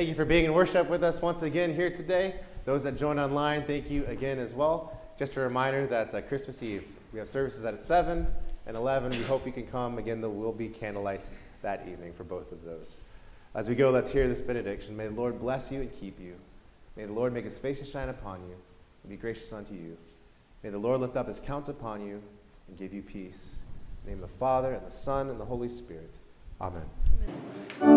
being in worship with us once again here today. Those that join online, thank you again as well. Just a reminder that uh, Christmas Eve, we have services at 7 and 11. We hope you can come. Again, there will be candlelight that evening for both of those. As we go, let's hear this benediction. May the Lord bless you and keep you. May the Lord make his face to shine upon you and be gracious unto you. May the Lord lift up his counts upon you and give you peace. In the name of the Father, and the Son, and the Holy Spirit. Amen. Amen.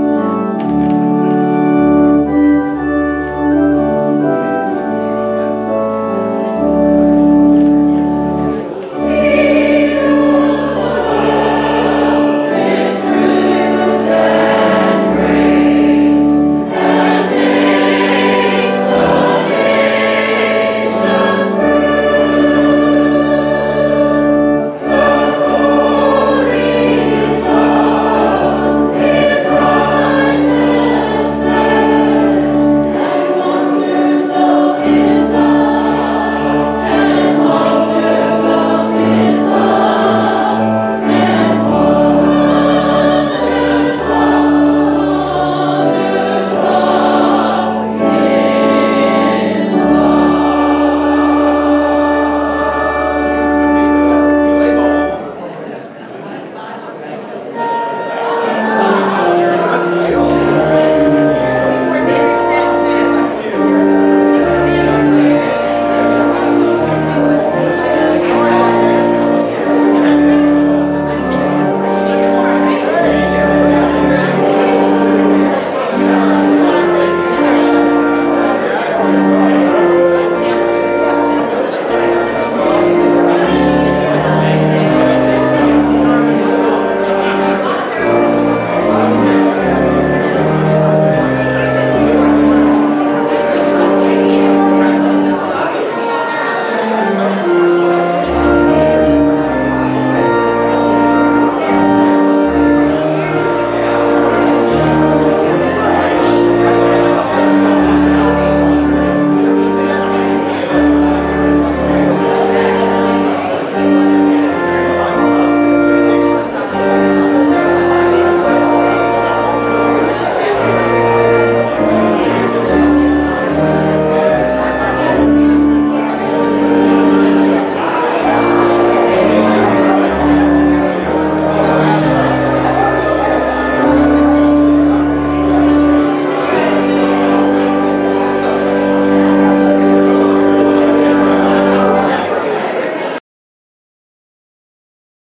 Amen.